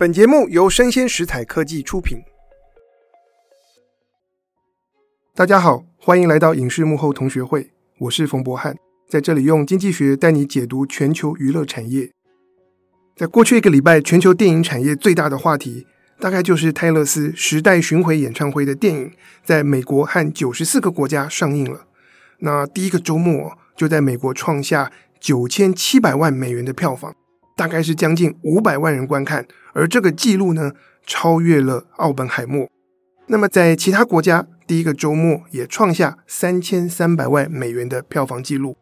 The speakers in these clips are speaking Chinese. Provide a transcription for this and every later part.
本节目由生鲜食材科技出品。大家好，欢迎来到影视幕后同学会，我是冯博翰，在这里用经济学带你解读全球娱乐产业。在过去一个礼拜，全球电影产业最大的话题，大概就是泰勒斯时代巡回演唱会的电影，在美国和九十四个国家上映了。那第一个周末就在美国创下九千七百万美元的票房。大概是将近五百万人观看，而这个记录呢，超越了奥本海默。那么在其他国家，第一个周末也创下三千三百万美元的票房纪录。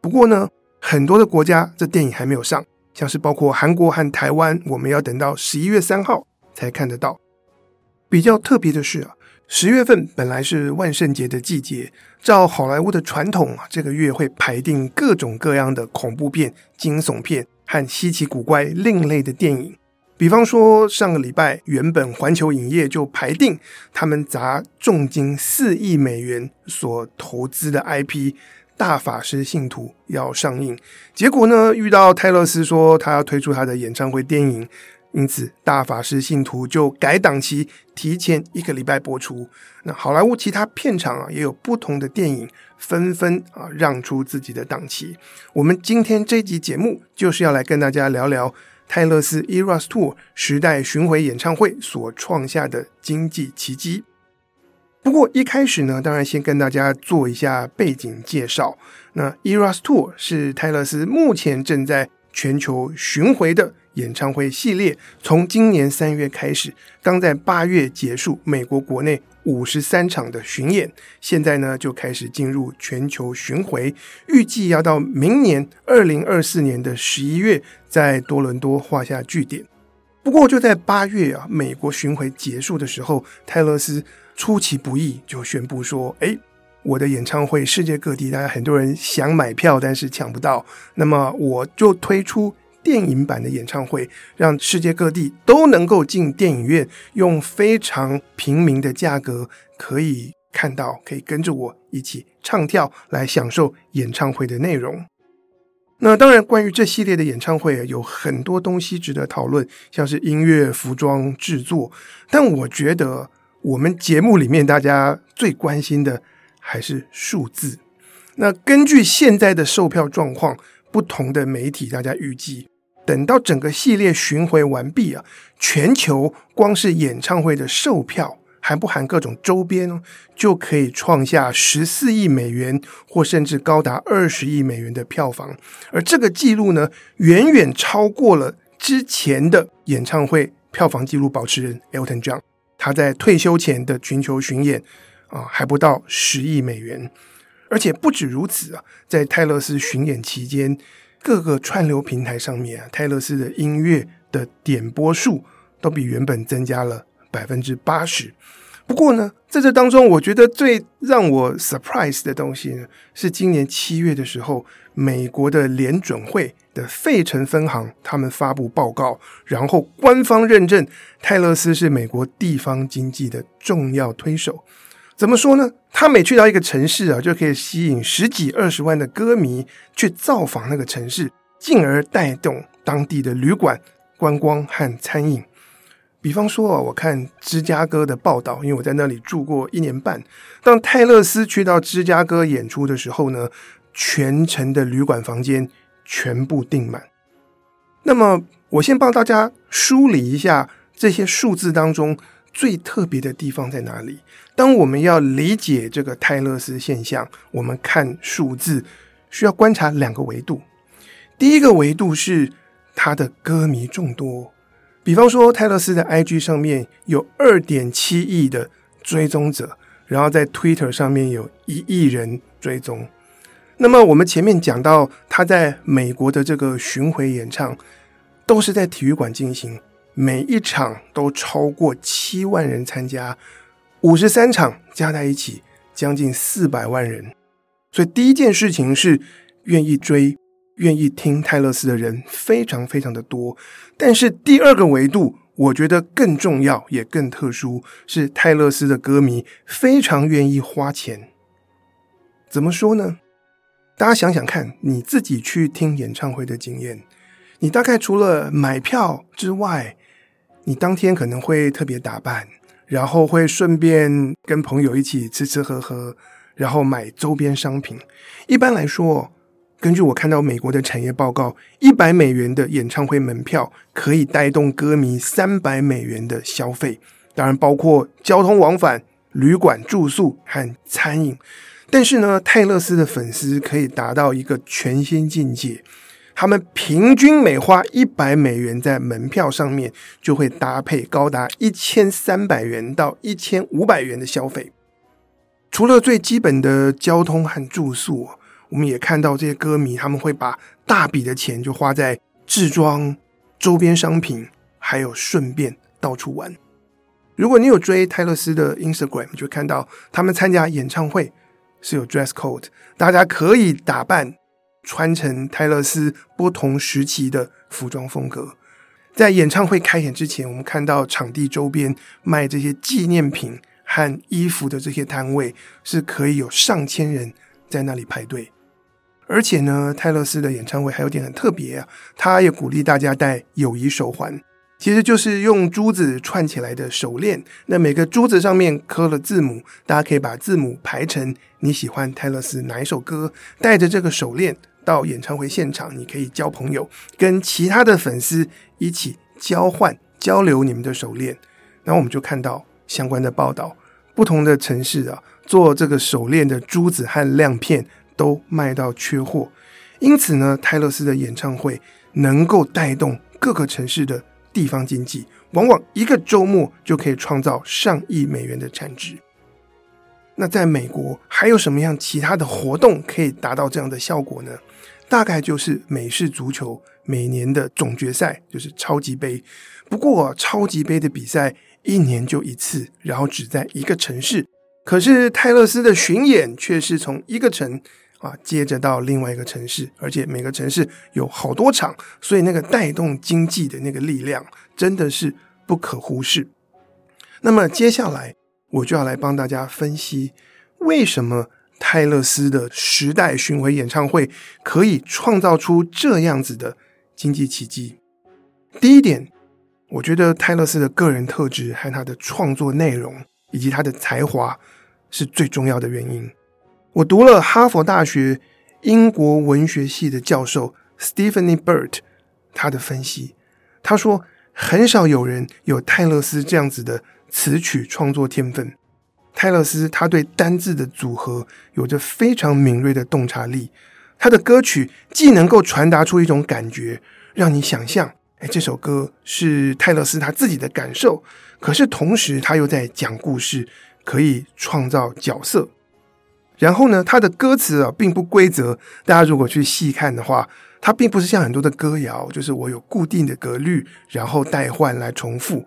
不过呢，很多的国家这电影还没有上，像是包括韩国和台湾，我们要等到十一月三号才看得到。比较特别的是啊，十月份本来是万圣节的季节，照好莱坞的传统啊，这个月会排定各种各样的恐怖片、惊悚片。和稀奇古怪、另类的电影，比方说上个礼拜，原本环球影业就排定他们砸重金四亿美元所投资的 IP《大法师信徒》要上映，结果呢，遇到泰勒斯说他要推出他的演唱会电影，因此《大法师信徒》就改档期，提前一个礼拜播出。那好莱坞其他片场啊，也有不同的电影。纷纷啊，让出自己的档期。我们今天这集节目就是要来跟大家聊聊泰勒斯 Eras Tour 时代巡回演唱会所创下的经济奇迹。不过一开始呢，当然先跟大家做一下背景介绍。那 Eras Tour 是泰勒斯目前正在全球巡回的演唱会系列，从今年三月开始，刚在八月结束美国国内。五十三场的巡演，现在呢就开始进入全球巡回，预计要到明年二零二四年的十一月，在多伦多画下句点。不过就在八月啊，美国巡回结束的时候，泰勒斯出其不意就宣布说：“哎，我的演唱会世界各地大家很多人想买票，但是抢不到，那么我就推出。”电影版的演唱会，让世界各地都能够进电影院，用非常平民的价格可以看到，可以跟着我一起唱跳来享受演唱会的内容。那当然，关于这系列的演唱会有很多东西值得讨论，像是音乐、服装、制作。但我觉得，我们节目里面大家最关心的还是数字。那根据现在的售票状况，不同的媒体大家预计。等到整个系列巡回完毕啊，全球光是演唱会的售票，含不含各种周边哦，就可以创下十四亿美元，或甚至高达二十亿美元的票房。而这个记录呢，远远超过了之前的演唱会票房记录保持人 Elton John，他在退休前的全球巡演啊，还不到十亿美元。而且不止如此啊，在泰勒斯巡演期间。各个串流平台上面啊，泰勒斯的音乐的点播数都比原本增加了百分之八十。不过呢，在这当中，我觉得最让我 surprise 的东西呢，是今年七月的时候，美国的联准会的费城分行他们发布报告，然后官方认证泰勒斯是美国地方经济的重要推手。怎么说呢？他每去到一个城市啊，就可以吸引十几二十万的歌迷去造访那个城市，进而带动当地的旅馆、观光和餐饮。比方说啊，我看芝加哥的报道，因为我在那里住过一年半。当泰勒斯去到芝加哥演出的时候呢，全城的旅馆房间全部订满。那么，我先帮大家梳理一下这些数字当中。最特别的地方在哪里？当我们要理解这个泰勒斯现象，我们看数字需要观察两个维度。第一个维度是他的歌迷众多，比方说泰勒斯的 IG 上面有二点七亿的追踪者，然后在 Twitter 上面有一亿人追踪。那么我们前面讲到他在美国的这个巡回演唱，都是在体育馆进行。每一场都超过七万人参加，五十三场加在一起将近四百万人。所以第一件事情是愿意追、愿意听泰勒斯的人非常非常的多。但是第二个维度，我觉得更重要也更特殊，是泰勒斯的歌迷非常愿意花钱。怎么说呢？大家想想看，你自己去听演唱会的经验，你大概除了买票之外，你当天可能会特别打扮，然后会顺便跟朋友一起吃吃喝喝，然后买周边商品。一般来说，根据我看到美国的产业报告，一百美元的演唱会门票可以带动歌迷三百美元的消费，当然包括交通往返、旅馆住宿和餐饮。但是呢，泰勒斯的粉丝可以达到一个全新境界，他们平均每花一百美元在门票上面，就会搭配高达一千三百元到一千五百元的消费。除了最基本的交通和住宿。我们也看到这些歌迷，他们会把大笔的钱就花在制装、周边商品，还有顺便到处玩。如果你有追泰勒斯的 Instagram，就看到他们参加演唱会是有 dress code，大家可以打扮穿成泰勒斯不同时期的服装风格。在演唱会开演之前，我们看到场地周边卖这些纪念品和衣服的这些摊位，是可以有上千人在那里排队。而且呢，泰勒斯的演唱会还有点很特别啊，他也鼓励大家戴友谊手环，其实就是用珠子串起来的手链。那每个珠子上面刻了字母，大家可以把字母排成你喜欢泰勒斯哪一首歌，带着这个手链到演唱会现场，你可以交朋友，跟其他的粉丝一起交换交流你们的手链。然后我们就看到相关的报道，不同的城市啊，做这个手链的珠子和亮片。都卖到缺货，因此呢，泰勒斯的演唱会能够带动各个城市的地方经济，往往一个周末就可以创造上亿美元的产值。那在美国还有什么样其他的活动可以达到这样的效果呢？大概就是美式足球每年的总决赛，就是超级杯。不过，超级杯的比赛一年就一次，然后只在一个城市。可是泰勒斯的巡演却是从一个城。啊，接着到另外一个城市，而且每个城市有好多场，所以那个带动经济的那个力量真的是不可忽视。那么接下来我就要来帮大家分析，为什么泰勒斯的时代巡回演唱会可以创造出这样子的经济奇迹。第一点，我觉得泰勒斯的个人特质和他的创作内容以及他的才华是最重要的原因。我读了哈佛大学英国文学系的教授 Stephanie Burt 他的分析，他说很少有人有泰勒斯这样子的词曲创作天分。泰勒斯他对单字的组合有着非常敏锐的洞察力，他的歌曲既能够传达出一种感觉，让你想象，哎，这首歌是泰勒斯他自己的感受，可是同时他又在讲故事，可以创造角色。然后呢，他的歌词啊并不规则。大家如果去细看的话，它并不是像很多的歌谣，就是我有固定的格律，然后代换来重复。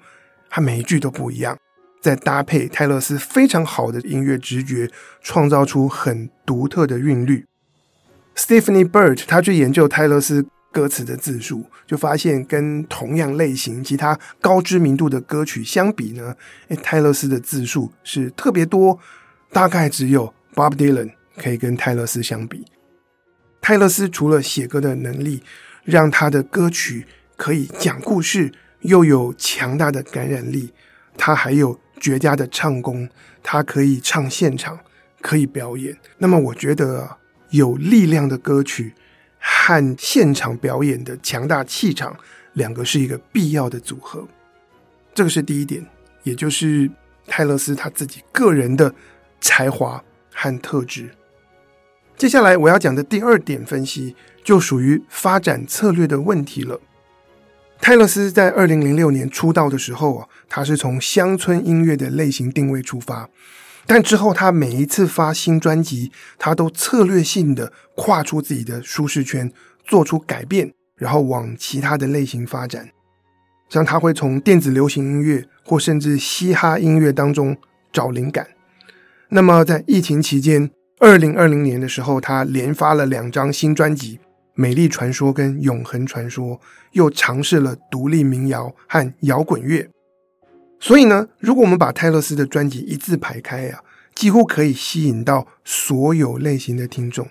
它每一句都不一样，再搭配泰勒斯非常好的音乐直觉，创造出很独特的韵律。Stephanie Burt 他去研究泰勒斯歌词的字数，就发现跟同样类型其他高知名度的歌曲相比呢，诶，泰勒斯的字数是特别多，大概只有。Bob Dylan 可以跟泰勒斯相比，泰勒斯除了写歌的能力，让他的歌曲可以讲故事，又有强大的感染力，他还有绝佳的唱功，他可以唱现场，可以表演。那么，我觉得有力量的歌曲和现场表演的强大气场，两个是一个必要的组合。这个是第一点，也就是泰勒斯他自己个人的才华。和特质。接下来我要讲的第二点分析，就属于发展策略的问题了。泰勒斯在二零零六年出道的时候啊，他是从乡村音乐的类型定位出发，但之后他每一次发新专辑，他都策略性的跨出自己的舒适圈，做出改变，然后往其他的类型发展。像他会从电子流行音乐或甚至嘻哈音乐当中找灵感。那么，在疫情期间，二零二零年的时候，他连发了两张新专辑《美丽传说》跟《永恒传说》，又尝试了独立民谣和摇滚乐。所以呢，如果我们把泰勒斯的专辑一字排开啊，几乎可以吸引到所有类型的听众，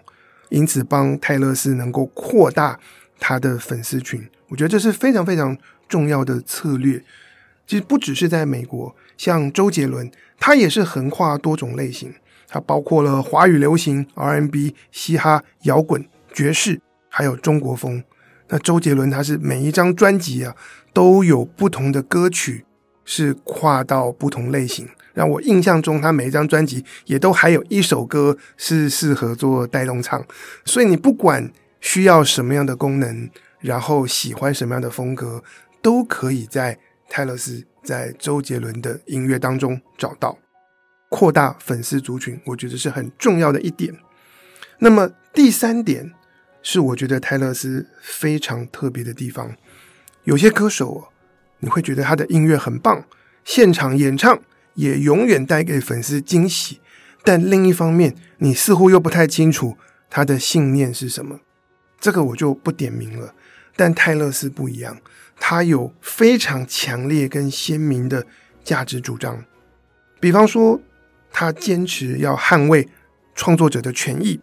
因此帮泰勒斯能够扩大他的粉丝群，我觉得这是非常非常重要的策略。其实不只是在美国，像周杰伦，他也是横跨多种类型，他包括了华语流行、R&B、嘻哈、摇滚、爵士，还有中国风。那周杰伦他是每一张专辑啊，都有不同的歌曲是跨到不同类型。让我印象中，他每一张专辑也都还有一首歌是适合做带动唱。所以你不管需要什么样的功能，然后喜欢什么样的风格，都可以在泰勒斯在周杰伦的音乐当中找到。扩大粉丝族群，我觉得是很重要的一点。那么第三点。是我觉得泰勒斯非常特别的地方。有些歌手，你会觉得他的音乐很棒，现场演唱也永远带给粉丝惊喜。但另一方面，你似乎又不太清楚他的信念是什么。这个我就不点名了。但泰勒斯不一样，他有非常强烈跟鲜明的价值主张。比方说，他坚持要捍卫创作者的权益。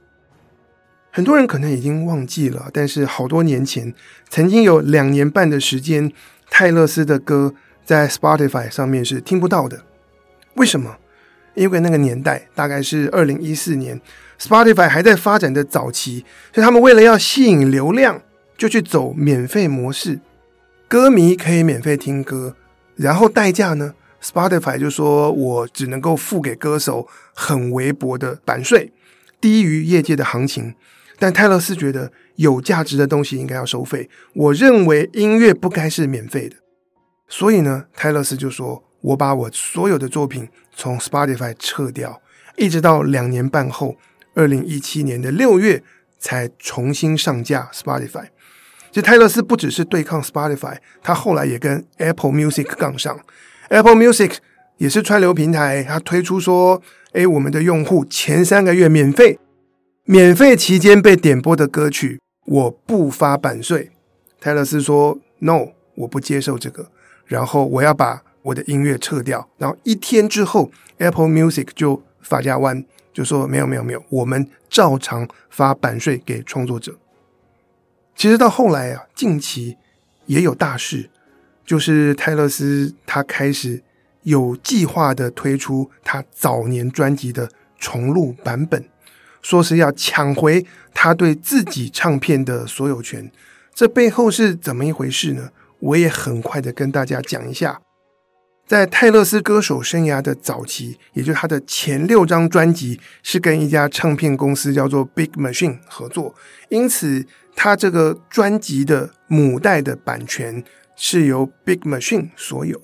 很多人可能已经忘记了，但是好多年前，曾经有两年半的时间，泰勒斯的歌在 Spotify 上面是听不到的。为什么？因为那个年代大概是二零一四年，Spotify 还在发展的早期，所以他们为了要吸引流量，就去走免费模式，歌迷可以免费听歌，然后代价呢，Spotify 就说我只能够付给歌手很微薄的版税，低于业界的行情。但泰勒斯觉得有价值的东西应该要收费。我认为音乐不该是免费的，所以呢，泰勒斯就说：“我把我所有的作品从 Spotify 撤掉，一直到两年半后，二零一七年的六月才重新上架 Spotify。”其实泰勒斯不只是对抗 Spotify，他后来也跟 Apple Music 杠上。Apple Music 也是串流平台，他推出说：“哎，我们的用户前三个月免费。”免费期间被点播的歌曲，我不发版税。泰勒斯说：“No，我不接受这个。”然后我要把我的音乐撤掉。然后一天之后，Apple Music 就发家湾，就说：“没有，没有，没有，我们照常发版税给创作者。”其实到后来啊，近期也有大事，就是泰勒斯他开始有计划的推出他早年专辑的重录版本。说是要抢回他对自己唱片的所有权，这背后是怎么一回事呢？我也很快的跟大家讲一下。在泰勒斯歌手生涯的早期，也就是他的前六张专辑是跟一家唱片公司叫做 Big Machine 合作，因此他这个专辑的母带的版权是由 Big Machine 所有。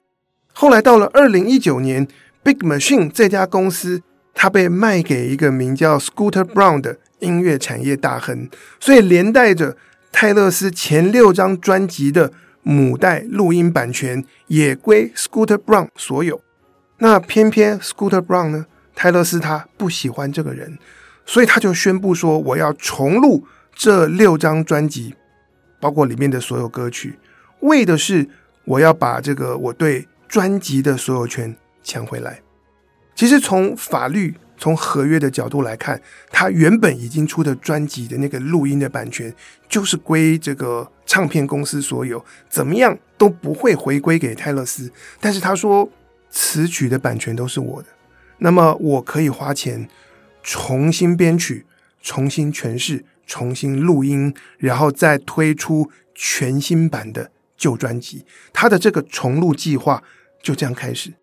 后来到了二零一九年，Big Machine 这家公司。他被卖给一个名叫 Scooter Brown 的音乐产业大亨，所以连带着泰勒斯前六张专辑的母带录音版权也归 Scooter Brown 所有。那偏偏 Scooter Brown 呢，泰勒斯他不喜欢这个人，所以他就宣布说：“我要重录这六张专辑，包括里面的所有歌曲，为的是我要把这个我对专辑的所有权抢回来。”其实从法律、从合约的角度来看，他原本已经出的专辑的那个录音的版权就是归这个唱片公司所有，怎么样都不会回归给泰勒斯。但是他说词曲的版权都是我的，那么我可以花钱重新编曲、重新诠释、重新录音，然后再推出全新版的旧专辑。他的这个重录计划就这样开始。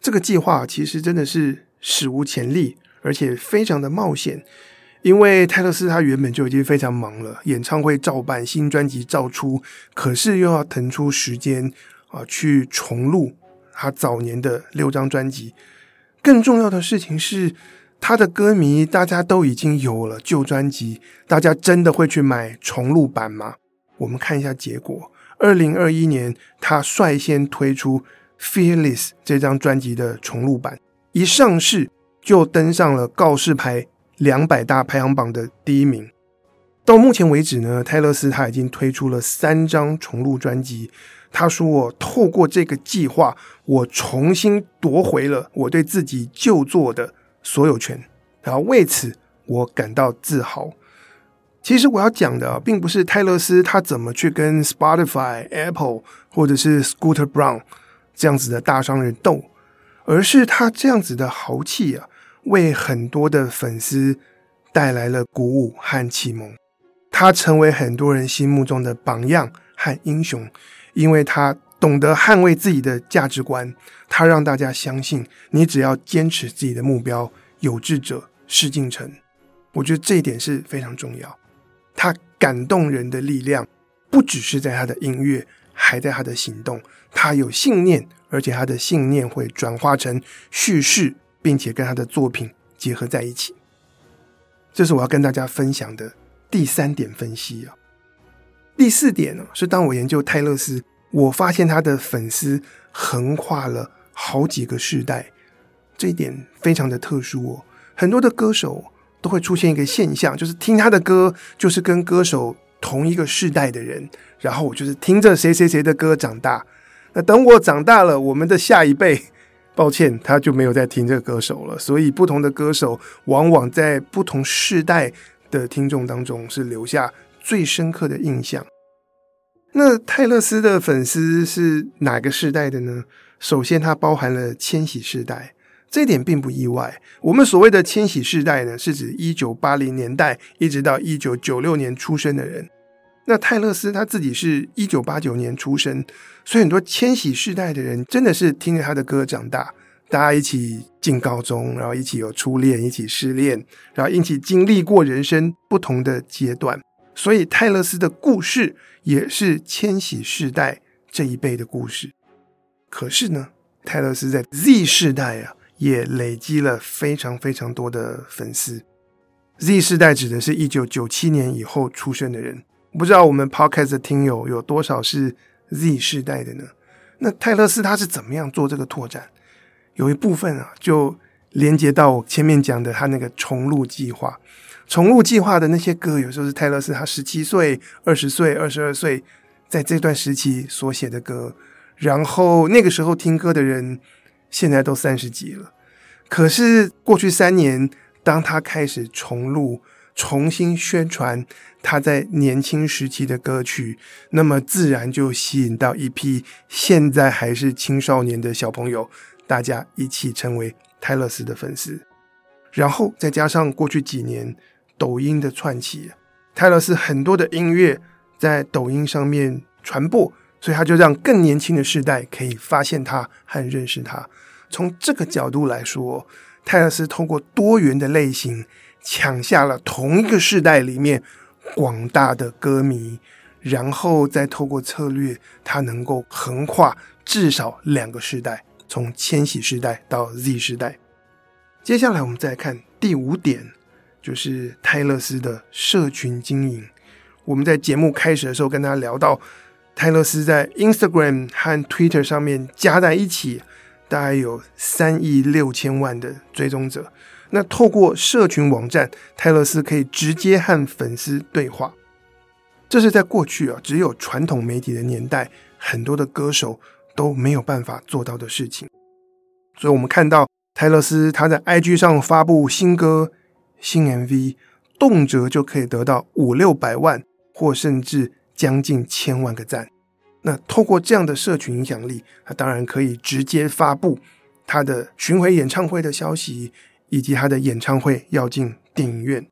这个计划其实真的是史无前例，而且非常的冒险。因为泰勒斯他原本就已经非常忙了，演唱会照办，新专辑照出，可是又要腾出时间啊去重录他早年的六张专辑。更重要的事情是，他的歌迷大家都已经有了旧专辑，大家真的会去买重录版吗？我们看一下结果。二零二一年，他率先推出。Fearless 这张专辑的重录版一上市就登上了告示牌两百大排行榜的第一名。到目前为止呢，泰勒斯他已经推出了三张重录专辑。他说：“我透过这个计划，我重新夺回了我对自己旧作的所有权，然后为此我感到自豪。”其实我要讲的并不是泰勒斯他怎么去跟 Spotify、Apple 或者是 Scooter Brown。这样子的大商人斗，而是他这样子的豪气啊，为很多的粉丝带来了鼓舞和启蒙。他成为很多人心目中的榜样和英雄，因为他懂得捍卫自己的价值观。他让大家相信，你只要坚持自己的目标，有志者事竟成。我觉得这一点是非常重要。他感动人的力量，不只是在他的音乐，还在他的行动。他有信念，而且他的信念会转化成叙事，并且跟他的作品结合在一起。这是我要跟大家分享的第三点分析啊。第四点呢，是当我研究泰勒斯，我发现他的粉丝横跨了好几个世代，这一点非常的特殊哦。很多的歌手都会出现一个现象，就是听他的歌，就是跟歌手同一个世代的人，然后我就是听着谁谁谁的歌长大。那等我长大了，我们的下一辈，抱歉，他就没有再听这个歌手了。所以，不同的歌手往往在不同世代的听众当中是留下最深刻的印象。那泰勒斯的粉丝是哪个世代的呢？首先，它包含了千禧世代。这点并不意外。我们所谓的千禧世代呢，是指一九八零年代一直到一九九六年出生的人。那泰勒斯他自己是一九八九年出生，所以很多千禧世代的人真的是听着他的歌长大，大家一起进高中，然后一起有初恋，一起失恋，然后一起经历过人生不同的阶段。所以泰勒斯的故事也是千禧世代这一辈的故事。可是呢，泰勒斯在 Z 世代啊。也累积了非常非常多的粉丝。Z 世代指的是一九九七年以后出生的人，不知道我们 Podcast 的听友有多少是 Z 世代的呢？那泰勒斯他是怎么样做这个拓展？有一部分啊，就连接到我前面讲的他那个重录计划。重录计划的那些歌，有时候是泰勒斯他十七岁、二十岁、二十二岁在这段时期所写的歌，然后那个时候听歌的人。现在都三十几了，可是过去三年，当他开始重录、重新宣传他在年轻时期的歌曲，那么自然就吸引到一批现在还是青少年的小朋友，大家一起成为泰勒斯的粉丝。然后再加上过去几年抖音的窜起，泰勒斯很多的音乐在抖音上面传播。所以他就让更年轻的世代可以发现他和认识他。从这个角度来说，泰勒斯通过多元的类型抢下了同一个世代里面广大的歌迷，然后再透过策略，他能够横跨至少两个世代，从千禧世代到 Z 世代。接下来我们再看第五点，就是泰勒斯的社群经营。我们在节目开始的时候跟大家聊到。泰勒斯在 Instagram 和 Twitter 上面加在一起，大概有三亿六千万的追踪者。那透过社群网站，泰勒斯可以直接和粉丝对话。这是在过去啊，只有传统媒体的年代，很多的歌手都没有办法做到的事情。所以，我们看到泰勒斯他在 IG 上发布新歌、新 MV，动辄就可以得到五六百万，或甚至。将近千万个赞，那透过这样的社群影响力，他当然可以直接发布他的巡回演唱会的消息，以及他的演唱会要进电影院。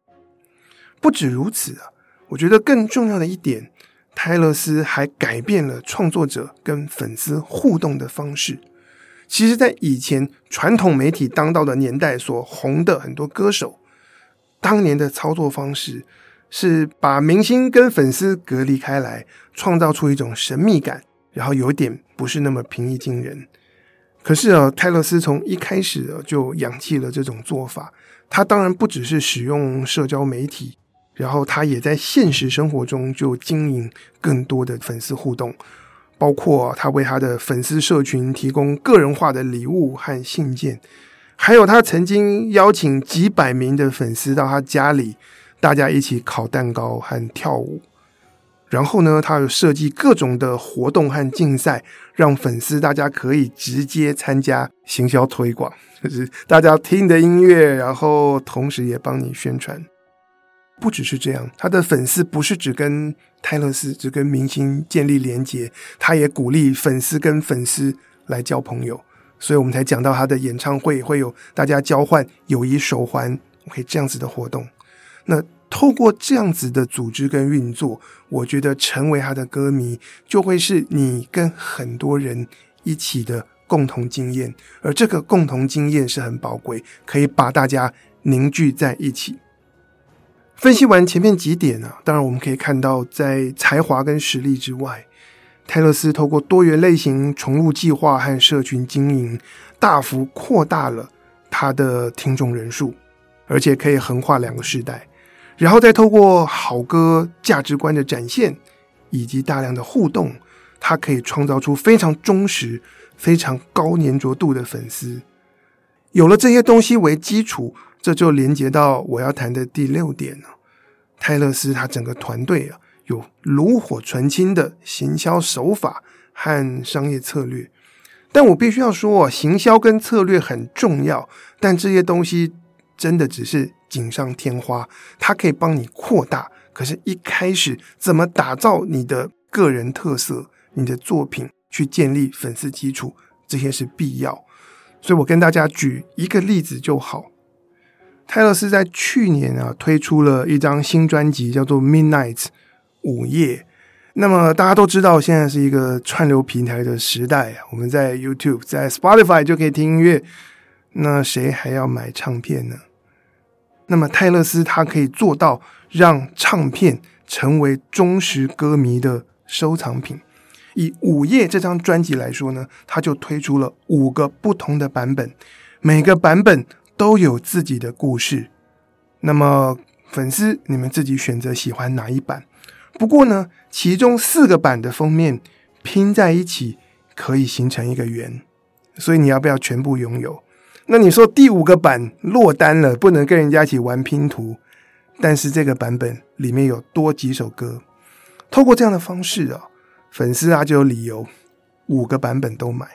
不止如此啊，我觉得更重要的一点，泰勒斯还改变了创作者跟粉丝互动的方式。其实，在以前传统媒体当道的年代，所红的很多歌手，当年的操作方式。是把明星跟粉丝隔离开来，创造出一种神秘感，然后有点不是那么平易近人。可是啊，泰勒斯从一开始就扬弃了这种做法。他当然不只是使用社交媒体，然后他也在现实生活中就经营更多的粉丝互动，包括他为他的粉丝社群提供个人化的礼物和信件，还有他曾经邀请几百名的粉丝到他家里。大家一起烤蛋糕和跳舞，然后呢，他有设计各种的活动和竞赛，让粉丝大家可以直接参加行销推广，就是大家听你的音乐，然后同时也帮你宣传。不只是这样，他的粉丝不是只跟泰勒斯、只跟明星建立连结，他也鼓励粉丝跟粉丝来交朋友，所以我们才讲到他的演唱会会有大家交换友谊手环，OK 这样子的活动。那透过这样子的组织跟运作，我觉得成为他的歌迷，就会是你跟很多人一起的共同经验，而这个共同经验是很宝贵，可以把大家凝聚在一起。分析完前面几点啊，当然我们可以看到，在才华跟实力之外，泰勒斯透过多元类型重录计划和社群经营，大幅扩大了他的听众人数，而且可以横跨两个世代。然后再透过好歌价值观的展现，以及大量的互动，他可以创造出非常忠实、非常高粘着度的粉丝。有了这些东西为基础，这就连接到我要谈的第六点了。泰勒斯他整个团队啊，有炉火纯青的行销手法和商业策略。但我必须要说，行销跟策略很重要，但这些东西真的只是。锦上添花，它可以帮你扩大。可是，一开始怎么打造你的个人特色、你的作品，去建立粉丝基础，这些是必要。所以我跟大家举一个例子就好。泰勒斯在去年啊推出了一张新专辑，叫做《Midnight》午夜。那么大家都知道，现在是一个串流平台的时代，我们在 YouTube、在 Spotify 就可以听音乐。那谁还要买唱片呢？那么泰勒斯他可以做到让唱片成为忠实歌迷的收藏品。以《午夜》这张专辑来说呢，他就推出了五个不同的版本，每个版本都有自己的故事。那么粉丝你们自己选择喜欢哪一版。不过呢，其中四个版的封面拼在一起可以形成一个圆，所以你要不要全部拥有？那你说第五个版落单了，不能跟人家一起玩拼图，但是这个版本里面有多几首歌，透过这样的方式啊，粉丝啊就有理由五个版本都买，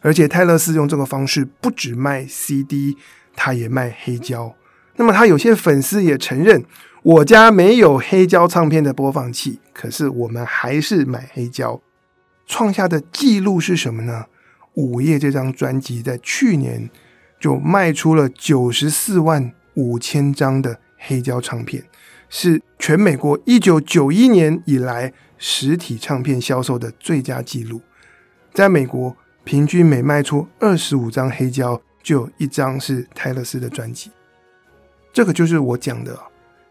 而且泰勒斯用这个方式不只卖 CD，他也卖黑胶。那么他有些粉丝也承认，我家没有黑胶唱片的播放器，可是我们还是买黑胶，创下的记录是什么呢？午夜这张专辑在去年。就卖出了九十四万五千张的黑胶唱片，是全美国一九九一年以来实体唱片销售的最佳纪录。在美国，平均每卖出二十五张黑胶，就有一张是泰勒斯的专辑。这个就是我讲的，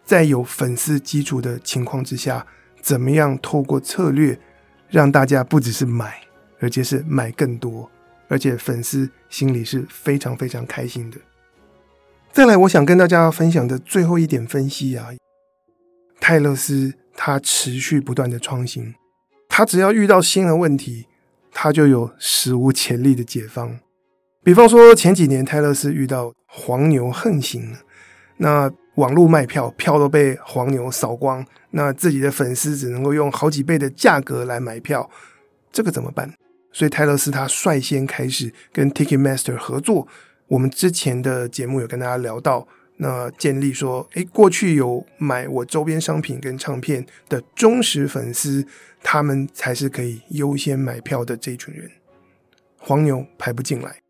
在有粉丝基础的情况之下，怎么样透过策略让大家不只是买，而且是买更多。而且粉丝心里是非常非常开心的。再来，我想跟大家分享的最后一点分析啊，泰勒斯他持续不断的创新，他只要遇到新的问题，他就有史无前例的解方。比方说前几年泰勒斯遇到黄牛横行，那网络卖票票都被黄牛扫光，那自己的粉丝只能够用好几倍的价格来买票，这个怎么办？所以泰勒斯他率先开始跟 Ticketmaster 合作。我们之前的节目有跟大家聊到，那建立说，诶，过去有买我周边商品跟唱片的忠实粉丝，他们才是可以优先买票的这群人，黄牛排不进来。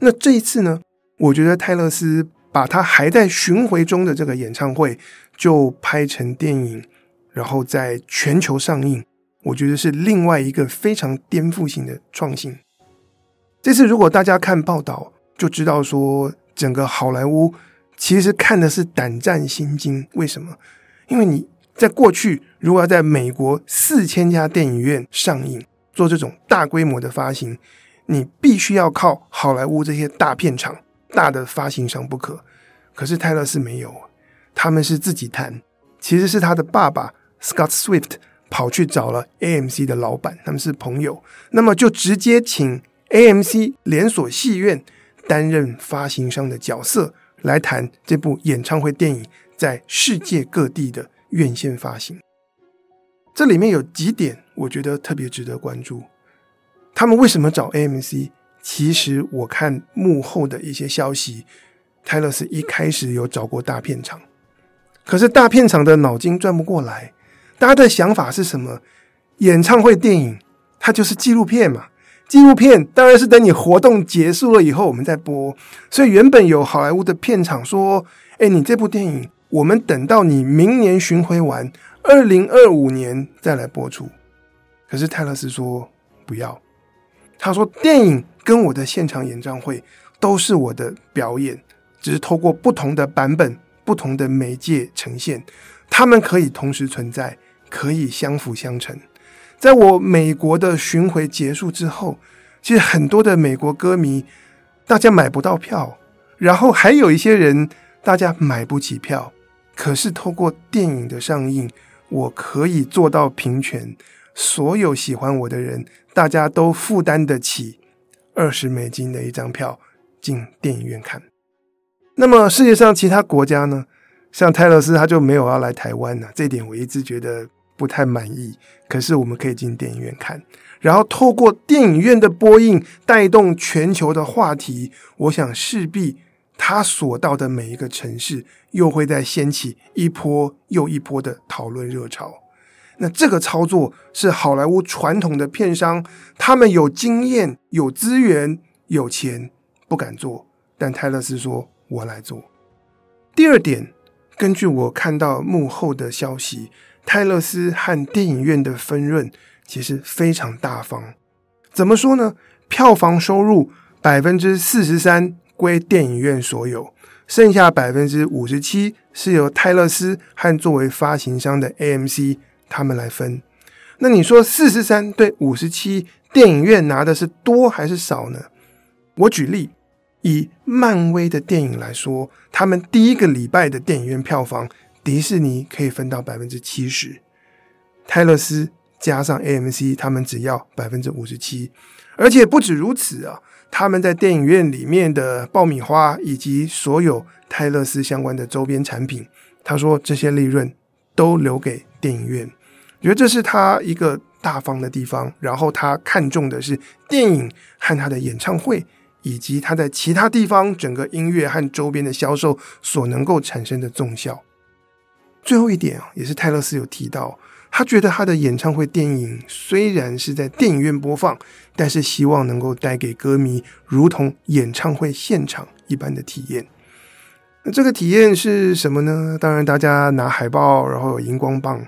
那这一次呢，我觉得泰勒斯把他还在巡回中的这个演唱会就拍成电影，然后在全球上映。我觉得是另外一个非常颠覆性的创新。这次如果大家看报道，就知道说整个好莱坞其实看的是胆战心惊。为什么？因为你在过去如果要在美国四千家电影院上映做这种大规模的发行，你必须要靠好莱坞这些大片厂、大的发行商不可。可是泰勒斯没有，他们是自己谈，其实是他的爸爸 Scott Swift。跑去找了 AMC 的老板，他们是朋友，那么就直接请 AMC 连锁戏院担任发行商的角色，来谈这部演唱会电影在世界各地的院线发行。这里面有几点我觉得特别值得关注。他们为什么找 AMC？其实我看幕后的一些消息，泰勒斯一开始有找过大片厂，可是大片厂的脑筋转不过来。大家的想法是什么？演唱会电影它就是纪录片嘛，纪录片当然是等你活动结束了以后我们再播。所以原本有好莱坞的片场说：“哎，你这部电影，我们等到你明年巡回完，二零二五年再来播出。”可是泰勒斯说不要，他说电影跟我的现场演唱会都是我的表演，只是透过不同的版本、不同的媒介呈现，他们可以同时存在，可以相辅相成。在我美国的巡回结束之后，其实很多的美国歌迷，大家买不到票，然后还有一些人，大家买不起票。可是透过电影的上映，我可以做到平权，所有喜欢我的人，大家都负担得起二十美金的一张票进电影院看。那么世界上其他国家呢？像泰勒斯他就没有要来台湾呢，这点我一直觉得。不太满意，可是我们可以进电影院看，然后透过电影院的播映带动全球的话题。我想势必他所到的每一个城市又会再掀起一波又一波的讨论热潮。那这个操作是好莱坞传统的片商，他们有经验、有资源、有钱，不敢做，但泰勒斯说：“我来做。”第二点，根据我看到幕后的消息。泰勒斯和电影院的分润其实非常大方，怎么说呢？票房收入百分之四十三归电影院所有，剩下百分之五十七是由泰勒斯和作为发行商的 AMC 他们来分。那你说四十三对五十七，电影院拿的是多还是少呢？我举例，以漫威的电影来说，他们第一个礼拜的电影院票房。迪士尼可以分到百分之七十，泰勒斯加上 AMC，他们只要百分之五十七，而且不止如此啊！他们在电影院里面的爆米花以及所有泰勒斯相关的周边产品，他说这些利润都留给电影院，觉得这是他一个大方的地方。然后他看重的是电影和他的演唱会，以及他在其他地方整个音乐和周边的销售所能够产生的综效。最后一点啊，也是泰勒斯有提到，他觉得他的演唱会电影虽然是在电影院播放，但是希望能够带给歌迷如同演唱会现场一般的体验。那这个体验是什么呢？当然，大家拿海报，然后有荧光棒。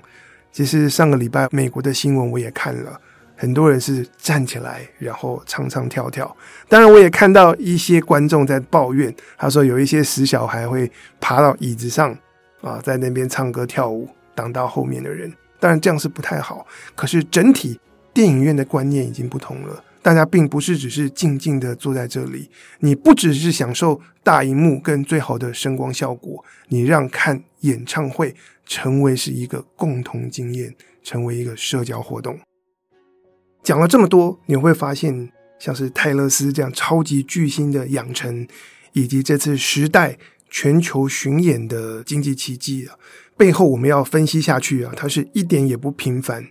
其实上个礼拜美国的新闻我也看了，很多人是站起来，然后唱唱跳跳。当然，我也看到一些观众在抱怨，他说有一些死小孩会爬到椅子上。啊，在那边唱歌跳舞，挡到后面的人，当然这样是不太好。可是整体电影院的观念已经不同了，大家并不是只是静静的坐在这里，你不只是享受大荧幕跟最好的声光效果，你让看演唱会成为是一个共同经验，成为一个社交活动。讲了这么多，你会发现，像是泰勒斯这样超级巨星的养成，以及这次时代。全球巡演的经济奇迹啊，背后我们要分析下去啊，它是一点也不平凡。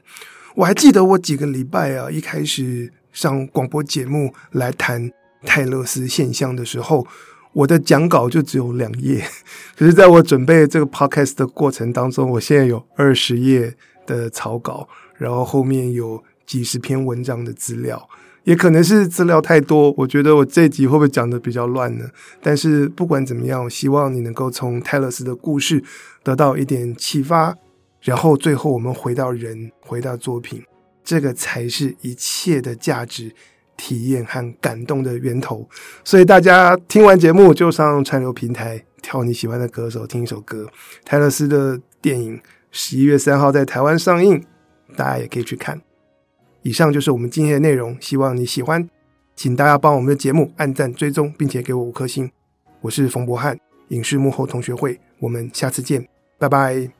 我还记得我几个礼拜啊，一开始上广播节目来谈泰勒斯现象的时候，我的讲稿就只有两页。可是在我准备这个 podcast 的过程当中，我现在有二十页的草稿，然后后面有几十篇文章的资料。也可能是资料太多，我觉得我这集会不会讲的比较乱呢？但是不管怎么样，我希望你能够从泰勒斯的故事得到一点启发，然后最后我们回到人，回到作品，这个才是一切的价值、体验和感动的源头。所以大家听完节目就上串流平台挑你喜欢的歌手听一首歌。泰勒斯的电影十一月三号在台湾上映，大家也可以去看。以上就是我们今天的内容，希望你喜欢，请大家帮我们的节目按赞、追踪，并且给我五颗星。我是冯博翰，影视幕后同学会，我们下次见，拜拜。